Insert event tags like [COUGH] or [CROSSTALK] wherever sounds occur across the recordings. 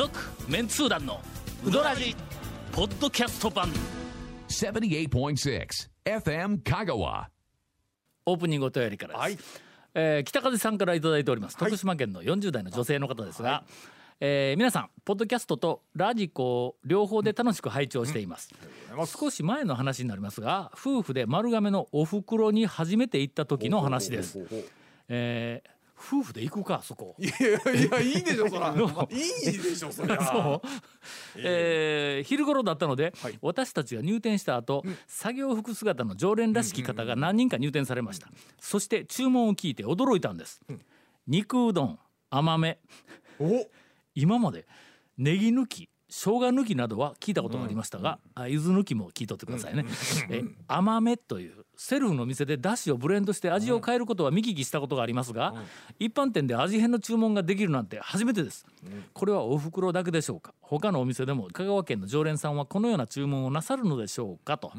続メンツー団のウドラジポッドキャスト版。78.6 FM Kagawa. オープニングお便りからです、はい。えー北風さんからいただいております。徳島県の40代の女性の方ですが、えー皆さんポッドキャストとラジコを両方で楽しく拝聴しています、少し前の話になりますが夫婦で丸亀のお袋に初めて行った時の話です。えー夫婦で行くかそこ。いやいやいやいいでしょそら。いいでしょ [LAUGHS] そりゃ。[LAUGHS] そう、えー昼頃だったので、はい。私たちが入店した後、作業服姿の常連らしき方が何人か入店されました、そして注文を聞いて驚いたんです、肉うどん甘め。お。今までネギ抜き生姜抜きなどは聞いたことがありましたが、あ柚子抜きも聞いとってくださいね、え甘めというセルフの店でだしをブレンドして味を変えることは見聞きしたことがありますが、一般店で味変の注文ができるなんて初めてです、これはお袋だけでしょうか？他のお店でも香川県の常連さんはこのような注文をなさるのでしょうかと、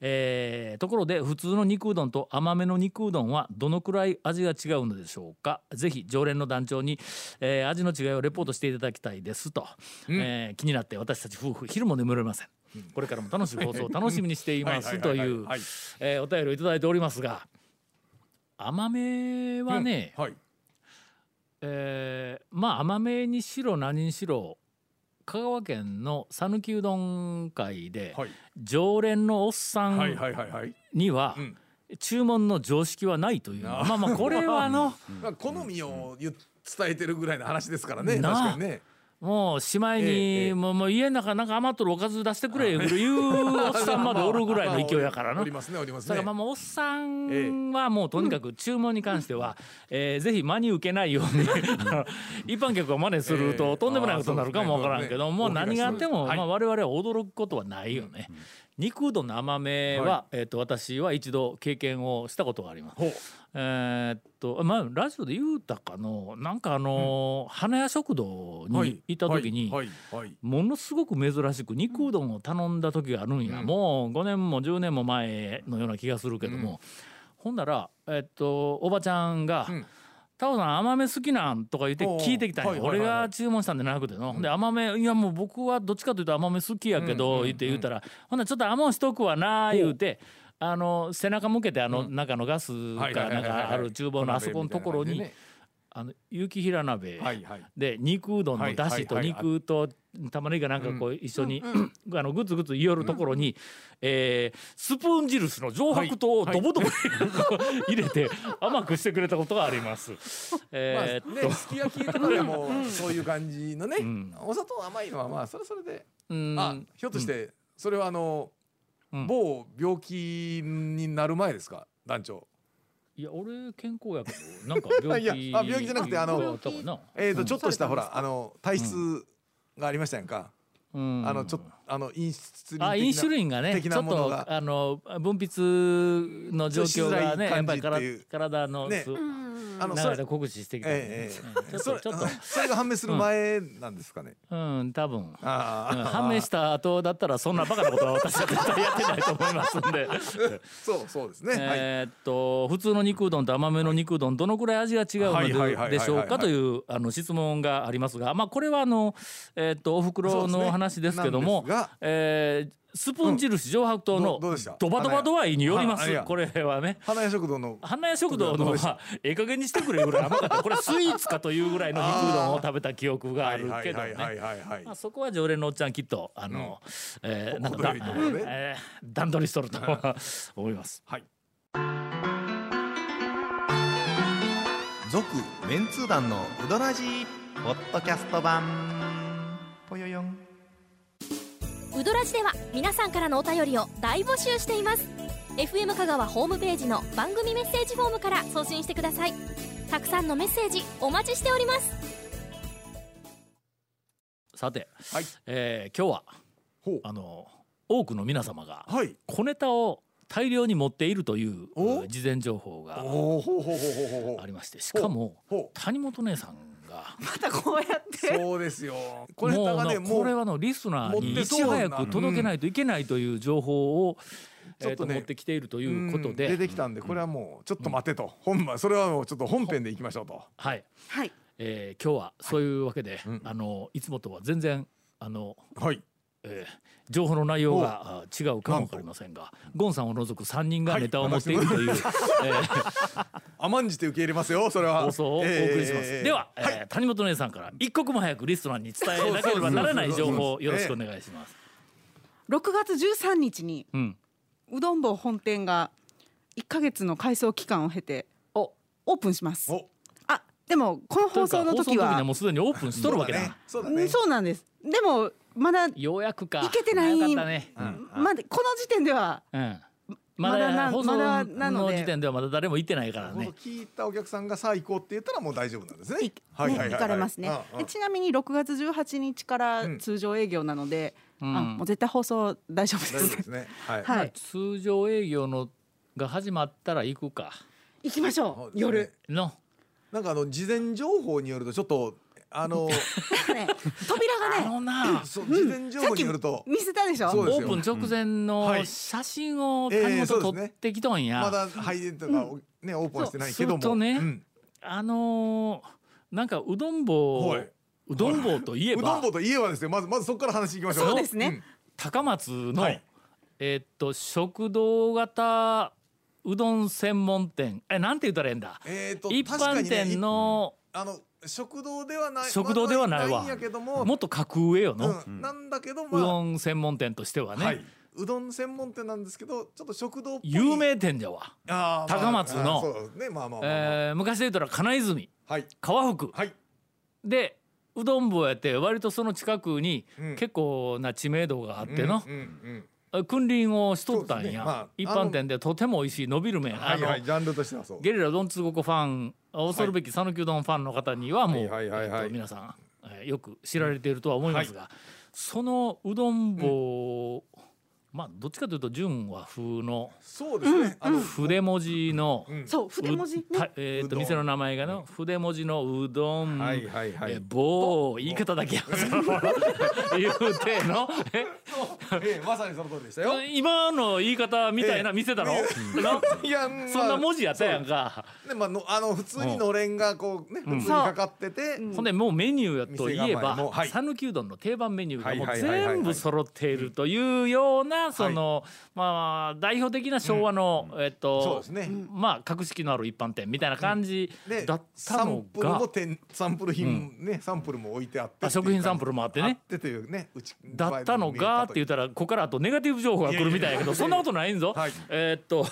えーところで普通の肉うどんと甘めの肉うどんはどのくらい味が違うのでしょうか？ぜひ常連の団長に、えー味の違いをレポートしていただきたいですと、えー気になって私たち夫婦昼も眠れません、これからも楽しい放送を楽しみにしていますはいというお便りをいただいておりますが甘めはね、はい。えーまあ甘めにしろ何にしろ香川県の讃岐うどん会で、はい。常連のおっさんはいはいはいはい。には、注文の常識はないという。まあまあこれはあの [LAUGHS] まあ好みを伝えてるぐらいの話ですからね確かにねもうしまいに、もうもう家の中なんか余っとるおかず出してくれいうおっさんまでおるぐらいの勢いやからな。だからまあまあおっさんはもうとにかく注文に関しては、えーぜひ真に受けないように [LAUGHS] 一般客が真似するええととんでもないことになるかもわからんけど、もう何があっても、はい。まあ、我々は驚くことはないよね。肉うどんの甘めは、はえっと私は一度経験をしたことがあります。えーっとまあラジオで言うたかのなんかあのー花屋食堂に行った時に、はいはいはい。ものすごく珍しく肉うどんを頼んだ時があるんや、もう5年も10年も前のような気がするけども、ほんなら、えっと、おばちゃんが「タオさん甘め好きなん?」とか言って聞いてきたんや、俺が注文したんじゃなくての、で甘めいやもう僕はどっちかというと甘め好きやけど、言って言うたら「ほんならちょっと甘んしとくわな」言うて。あの背中向けてあの中のガスはいかなんかある厨房のあそこのところにあの雪平鍋。はいはい。で肉うどんのだしと肉と玉ねぎがなんかこう一緒に [LAUGHS] あのグツグツ言おるところにえースプーン印の上白糖をドボドボ入れて甘くしてくれたことがあります。まあえーっねすき焼きとかでもそういう感じのねお砂糖甘いのはまあそれはそれでん。あひょっとしてそれはあの某病気になる前ですか？団長いや俺健康やけどなんか [LAUGHS] 病気いやあ病気じゃなくてあのだっーとちょっとしたほらあの体質がありましたやんか。うん。あのちょっとあのインスリンインシュリンがね的ちょっとあの分泌の状況がねやっぱり体のね。すあのそれ流れで酷使してきた。ええちょっとちょっと。それが判明する前なんですかね？うん多分。判明した後だったらそんなバカなことは私は絶対やってないと思いますんで。そうそうですね。はい。えーっと普通の肉うどんと甘めの肉うどんどのくらい味が違うのでしょうかというあの質問がありますが、まあ、これはあの、えーっとお袋の話ですけども、えースプーン印上白糖のドバドバ度合いによります。これはね。花屋食堂の花屋食堂のどうでした？はええ加減にしてくれぐらい甘かった。[LAUGHS] これスイーツかというぐらいの肉うどんを食べた記憶があるけどはいはいね。はいはいはい。まあ、そこは常連のおっちゃんきっとあの、えーなんかだ、程よいところでえー段取りしとると思います。[LAUGHS] はい。続メンツー団のウドラジーポッドキャスト版ウドラジでは皆さんからのお便りを大募集しています。FM 香川ホームページの番組メッセージフォームから送信してください。たくさんのメッセージお待ちしております。さて、はい。えー今日はほう。あの多くの皆様がはい。小ネタを大量に持っているというお？事前情報がおおほうほうほうほうほうありましてしかも谷本姉さんがまたこうやって。そうですよ。これがねもうなこれはのリスナーにいち早く届けないといけないという情報を、ちょっとね持ってきているということで、うん出てきたんでこれはもうちょっと待てと。本番それはもうちょっと本編でいきましょうと。はい、はい。えー今日はそういうわけで、ん。あのいつもとは全然あの、はいえー情報の内容があ違うかもわかりませんがゴンさんを除く3人がネタを持っているという、えー [LAUGHS] 甘んじて受け入れますよそれは。放送をお送りします、えーでは、はい。えー谷本姉さんから一刻も早くリストランに伝えなければならない情報をよろしくお願いします。6月13日にうん、うどん坊本店が1ヶ月の改装期間を経てお。オープンします。お。あでもこの放送の時というか放送の時にははもうすでにオープンしとるわけだ。うんそうだね。そうなんです。でもまだようやくか。いけてない。よかったね、まだこの時点では。うん、ままだだ放送の時点ではまだ誰も行ってないからね。聞いたお客さんがさあ行こうって言ったらもう大丈夫なんですね。いね行かれますね。でちなみに6月18日からうん通常営業なので、うん。あもう絶対放送大丈夫です。ですね。はい。はい。通常営業のが始まったら行くか。行きましょう。夜。の。なんかあの事前情報によるとちょっとあのね扉あがね。のなそう事前情報によると。見せたでしょ？そうですよ。オープン直前うんのはい。写真を谷本撮ってきとんや、まだ入れとかねオープンはしてないけども。そうするとねうん。あのーなんかうどん坊、はい。うどん坊といえうどばん坊といえばですよ。まずまずそこから話いきましょう。そうですね。高松の、はい。えーっと食堂型うどん専門店。えなんて言ったらええんだ？うんえーと一般確かにね店のあの食堂ではない食堂ではないわ。んやけどももっと格上よの、うん。なんだけどうまあ。どん専門店としてはね、はい。うどん専門店なんですけどちょっと食堂有名店じゃわ、高松の。昔で言ったら金泉。はい。川福はい。でうどん坊やって割とその近くにうん。結構な知名度があっての、うんうん君臨をしとったんや、ね。まあ一般店でとても美味しい伸びる麺、うんはいあのはいジャンルとしてはそう。ゲリラどんつごこファン恐るべき讃岐うどんファンの方にはもう、はいえっと皆さん、えーよく知られているとは思いますが、そのうどん坊、まあどっちかというと純和風のそうですね。あの筆文字の、うん。そう筆文字えー、うどん。と店の名前がの筆文字のうどん、はいはいはい。えー棒言い方だけや。[LAUGHS] その言うてのえ？ええまさにその通りでしたよ。[LAUGHS] 今の言い方みたいなええ店だろ、いやそんな文字やったやんか。ねまあのあの普通にのれんがこうね普通にかかってて。ほんでもうメニューといえばもはい。讃岐うどんの定番メニューがもうはいはいはいはいはい。全部揃っているというようなそのまあ代表的な昭和のえっそうとですね。まあ格式のある一般店みたいな感じでだったのが店サンプル品ねサンプルも置いてあってあ食品サンプルもあってね。あってというねう。ちだったのがって言ったらここからあとネガティブ情報が来るみたいやけどそんなことないんぞ。はい。えーっと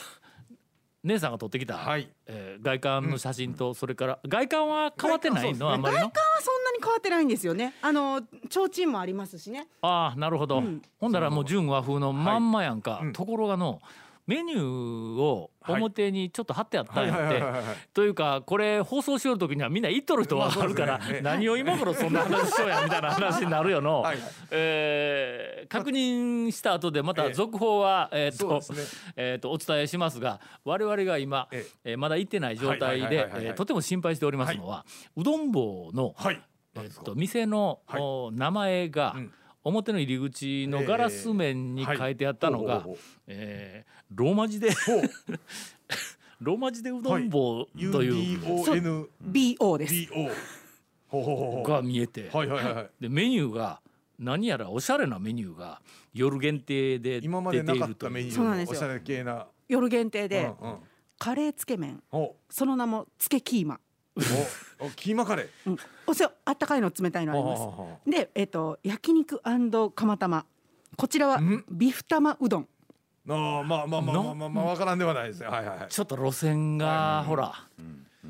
姉さんが撮ってきたはい。えー外観の写真とそれから外観は変わってないの？あんまりの外観はそん変わってないんですよね。あの提灯もありますしね。ああなるほど、うん。ほんだらもう純和風のまんまやんか、うん。ところがのメニューを表にちょっと貼ってあったんやって、はいはいはいはいはい。というかこれ放送しよる時にはみんな言っとる人はまああるから、何を今頃そんな話しようやみたいな話になるよの、はい。はいえー確認した後でまた続報は、えーとえーとお伝えしますが我々が今、ええ。ーまだ行ってない状態はいはいでとても心配しておりますのは、うどん坊の、はいえっと店の、はい。お名前が、うん。表の入り口のガラス面に書いてあったのが、えーローマ字で [LAUGHS] ローマ字でうどん坊という。UDONBO BO です。ほうほうほうほう。が見えて、はいはいはい。はいでメニューが何やらおしゃれなメニューが夜限定で出てい今までなかったメニュそうなんですよ。ーのおしゃれ系な。夜限定でうんうん。カレーつけ麺。おその名もつけキーマ、おおキーマカレー。うん、おせあったかいの冷たいのあります。でえっ、と焼肉釜玉。こちらはん？ビフ玉うどん。ああまあまあまあまあまあまあわからんではないですね。はいはいはい。ちょっと路線が、ほら、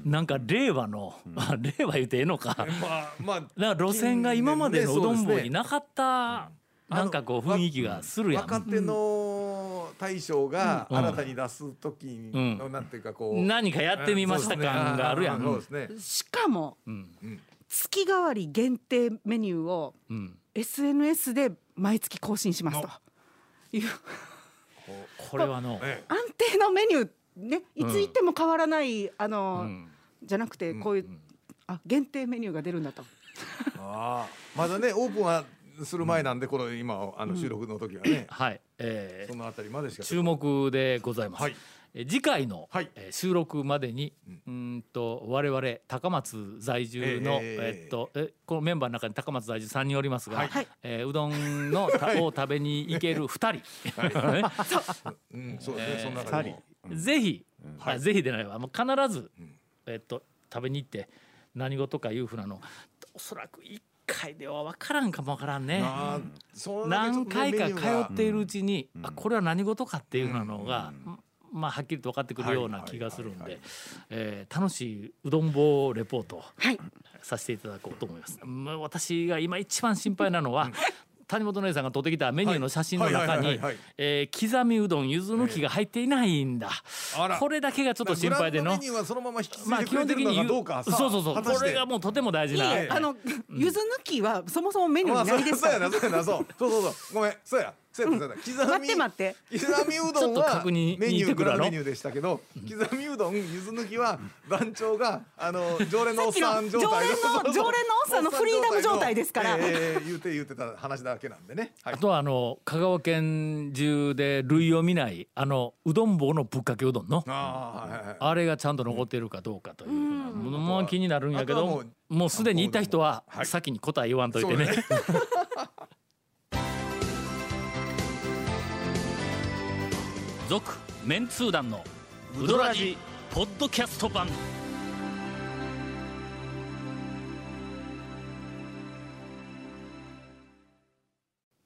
なんか令和の、[LAUGHS] 令和言うてええのか、まあまあだから路線が今までのうどん坊にななかった、なんかこう雰囲気がするやん。若手の大将がうん。新たに出す時のうんなんていうかこう何かやってみました感があるやん。そうですね。しかもうん。月替わり限定メニューをうん、SNS で毎月更新しますと。いう。[LAUGHS] これはの、え安定のメニューねいつ行っても変わらない、あの、うん。じゃなくてこういう、あ限定メニューが出るんだと。あまだねオープンはする前なんでこの今あの収録の時はね。はい、えーそのあたりまでしか。注目でございます。はい。え次回の、はい。えー収録までに、うーんと我々高松在住の、えええっとえこのメンバーの中に高松在住3人おりますが、はい。えーうどんのた [LAUGHS] を食べに行ける2人、[LAUGHS] ね。[LAUGHS] うんそうですね。その中ぜひ、あぜひでないわ。もう必ず、えっと食べに行って何事かいうふうなのおそらく1回では分からんかも分からんね。何回か通っているうちに、あこれは何事かっていうふうなのが、まあはっきりと分かってくるような気がするんで、えー楽しいうどん棒レポートさせていただこうと思います。まあ私が今一番心配なのは、谷本姉さんが撮ってきたメニューの写真の中に刻みうどんゆず抜きが入っていないんだ、これだけがちょっと心配での。グランドメニューはそのまま引き継まあいでくれてるのかどうかさそうそうそう。これがもうとても大事な、あのゆず抜きはそもそもメニューにないうですから。そうやなそうやなそう。そうそうそう。ごめんそうやそうやそうや刻み待って待って。刻みうどんちょっとは確認メニューグラメニューでしたけど刻みうどんゆず抜きは団長があの常連のおっさん状態常連の [LAUGHS] 常連のおっさんのフリーダム状態ですから。ええ言うて言うてた話だけなんでねはいあとはあの香川県中で類を見ないあのうどん棒のぶっかけうどんのああはいはいはいあれがちゃんと残っているかどうかというものも気になるんやけどももううすでに行った人ははい先に答え言わんといてね。続メンツー団のウドラジポッドキャスト版。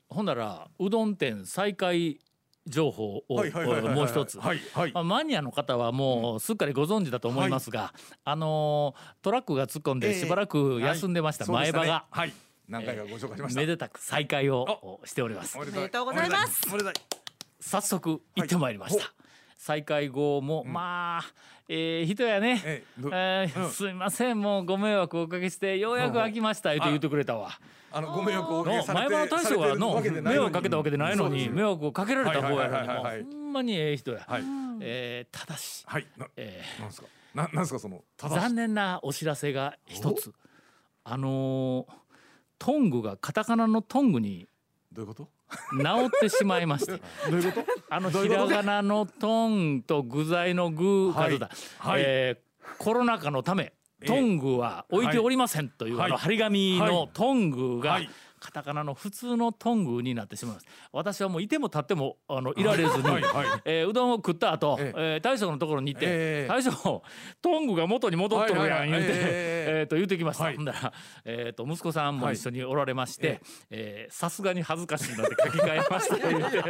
ほんならうどん店再開情報をはいはいはいはいはい。もう一つ。はいはい。まあ、マニアの方はもうすっかりご存知だと思いますが、あのートラックが突っ込んでしばらく休んでました。そうでね。前歯が、はい。何回かご紹介しました。めでたく再開をしております。おめでとうございます。おめでたい早速行ってまいりました、は再開後も、まあええ人やね、ええどえーうん。すいません。もうご迷惑をおかけしてようやく飽きました言うて言ってくれたわ。あのご迷惑をおかけのされて前歯の大将はの。迷惑かけたわけでないのにそうです迷惑をかけられた方やのにほんまにええ人や、はい。えーただし、はい。なえなんですかななんですかその残念なお知らせが一つ。あのートングがカタカナのトングにどういうこと？直ってしまいまして。[LAUGHS] どういうこと？あのひらがなのトンと具材の具がはい出た、はい。えーコロナ禍のためえトングは置いておりませんという、はい。あの張り紙のトングが、はいカタカナの普通のトングになってしまいます。私はもういても立ってもあのいられずに、はいはい。えーうどんを食った後、ええ。ー大将のところに行って「ええ。大将トングが元に戻っとるやん」言うて、えと言うてきました、はい。ほんだら、えー、と息子さんも一緒におられましてさすがに恥ずかしいので書き換えました言うて。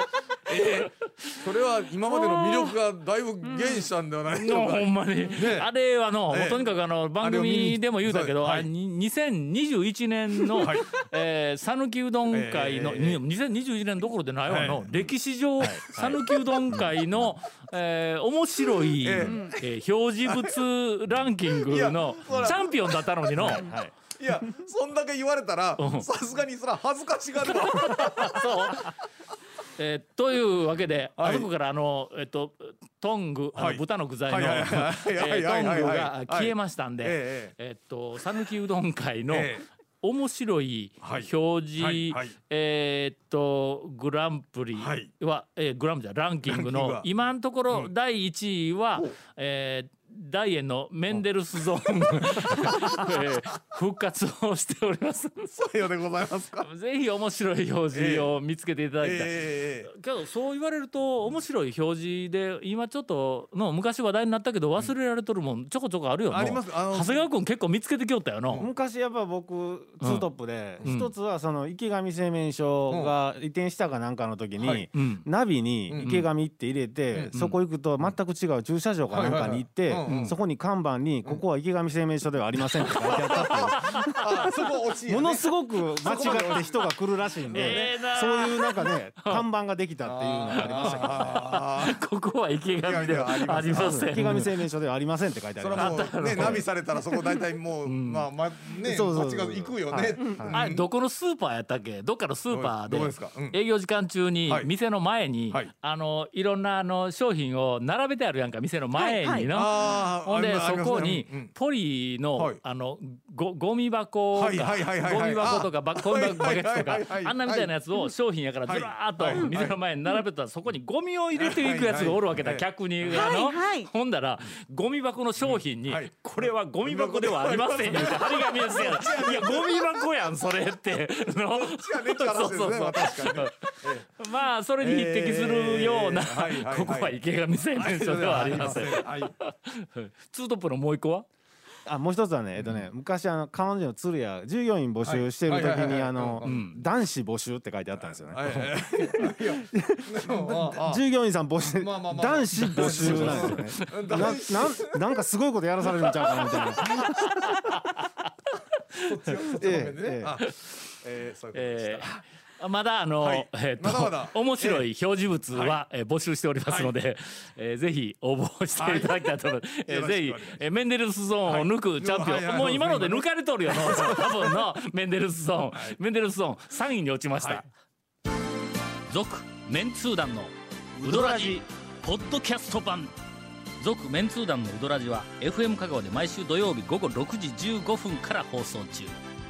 それは今までの魅力がだいぶ減したんではないのか。[LAUGHS] のほんまに、あれはの、えとにかくあの番組でも言うたけど、はい。あに2021年のはい。えー讃岐、うどん会の、ええに2021年どころでないわの、はい。歴史上讃岐、うどん会の、えー面白い、ええ。ー表示物ランキングのチャンピオンだったのにの。い。やそんだけ言われたらさすがにそら恥ずかしがるわ。[LAUGHS] そう。えーというわけで、はい。あそこからあのえっとトング、あのはい。豚の具材の、トングが消えましたんで、ええっと讃岐うどん会のええ。面白いはい。表示、はい。はい。えーっとグランプリは、はい。えーグランプリじゃランキングランキングのは。今のところうん。第1位は、えー大円のメンデルスゾーン、[LAUGHS] えー復活をしております。そうようでございますか。ぜひ面白い表示を見つけていただきた。い。ええけどそう言われると面白い表示で今ちょっとの昔話題になったけど忘れられとるもんちょこちょこあるよ。なあります。長谷川君結構見つけてきよったよな、昔やっぱ僕ツートップでうん。一つはその池上製麺所が移転したかなんかの時はい。にうん。ナビに池上って入れてそこ行くと全く違う駐車場かなんかに行ってうんうん。そこに看板に「ここは池上製麺所ではありません」って書いてあったっていう。あそこ落ちものすごく間違って人が来るらしいんでそういうなんかね [LAUGHS] 看板ができたっていうのがありましたけど。ここは池上ではありません。池上製麺所ではありませんって書いてありそれましたはもうねナビされたらそこ大体もう、まあまあねそうそうそう。間違い行くよね、あれどこのスーパーやったっけ？どっかのスーパーで。どこですか？うん。営業時間中にはい。店の前に、はい。あのいろんなあの商品を並べてあるやんか店の前にの、あほんでそこにうんポリの、はい。あのごゴミ箱か、はいはいはいはい。はいゴミ箱とかばゴミ箱バケツとかあんなみたいなやつを商品やからずらーっと店の前に並べたらそこにゴミを入れていくやつがおるわけだはい客に。ほんだらゴミ箱の商品にはい「これはゴミ箱ではありません」って張り紙ですや。んい。やゴミ箱やんそれって。のちがねって話ですねまあ確かにね。まあそれに匹敵するような、ここは池上製麺所ではありません。はい [LAUGHS] ツートップのもう一個は？あもう一つはねえっとね昔あの彼女の鶴屋従業員募集してる時にあのん。男子募集って書いてあったんですよね。[LAUGHS] 従業員さん募集男子募集なんですよね。[LAUGHS] ななんなんかすごいことやらされるんちゃうかなみたいな。そっちそっちの面でええええ。ーそういうことでえした。ーまだあの、はい。えーとまだ面白い表示物は、えー募集しておりますので、えーぜひ応募していただきたいと思います。えーよろしくぜひえーメンデルスゾーンを抜くチャンピオン、はい。はいもう今ので抜かれとるよの多分のメンデルスゾーン、はい。メンデルスゾーン3位に落ちました。はい。続、メンツー団のウドラジポッドキャスト版。続メンツー団のウドラジは FM 香川で毎週土曜日午後6時15分から放送中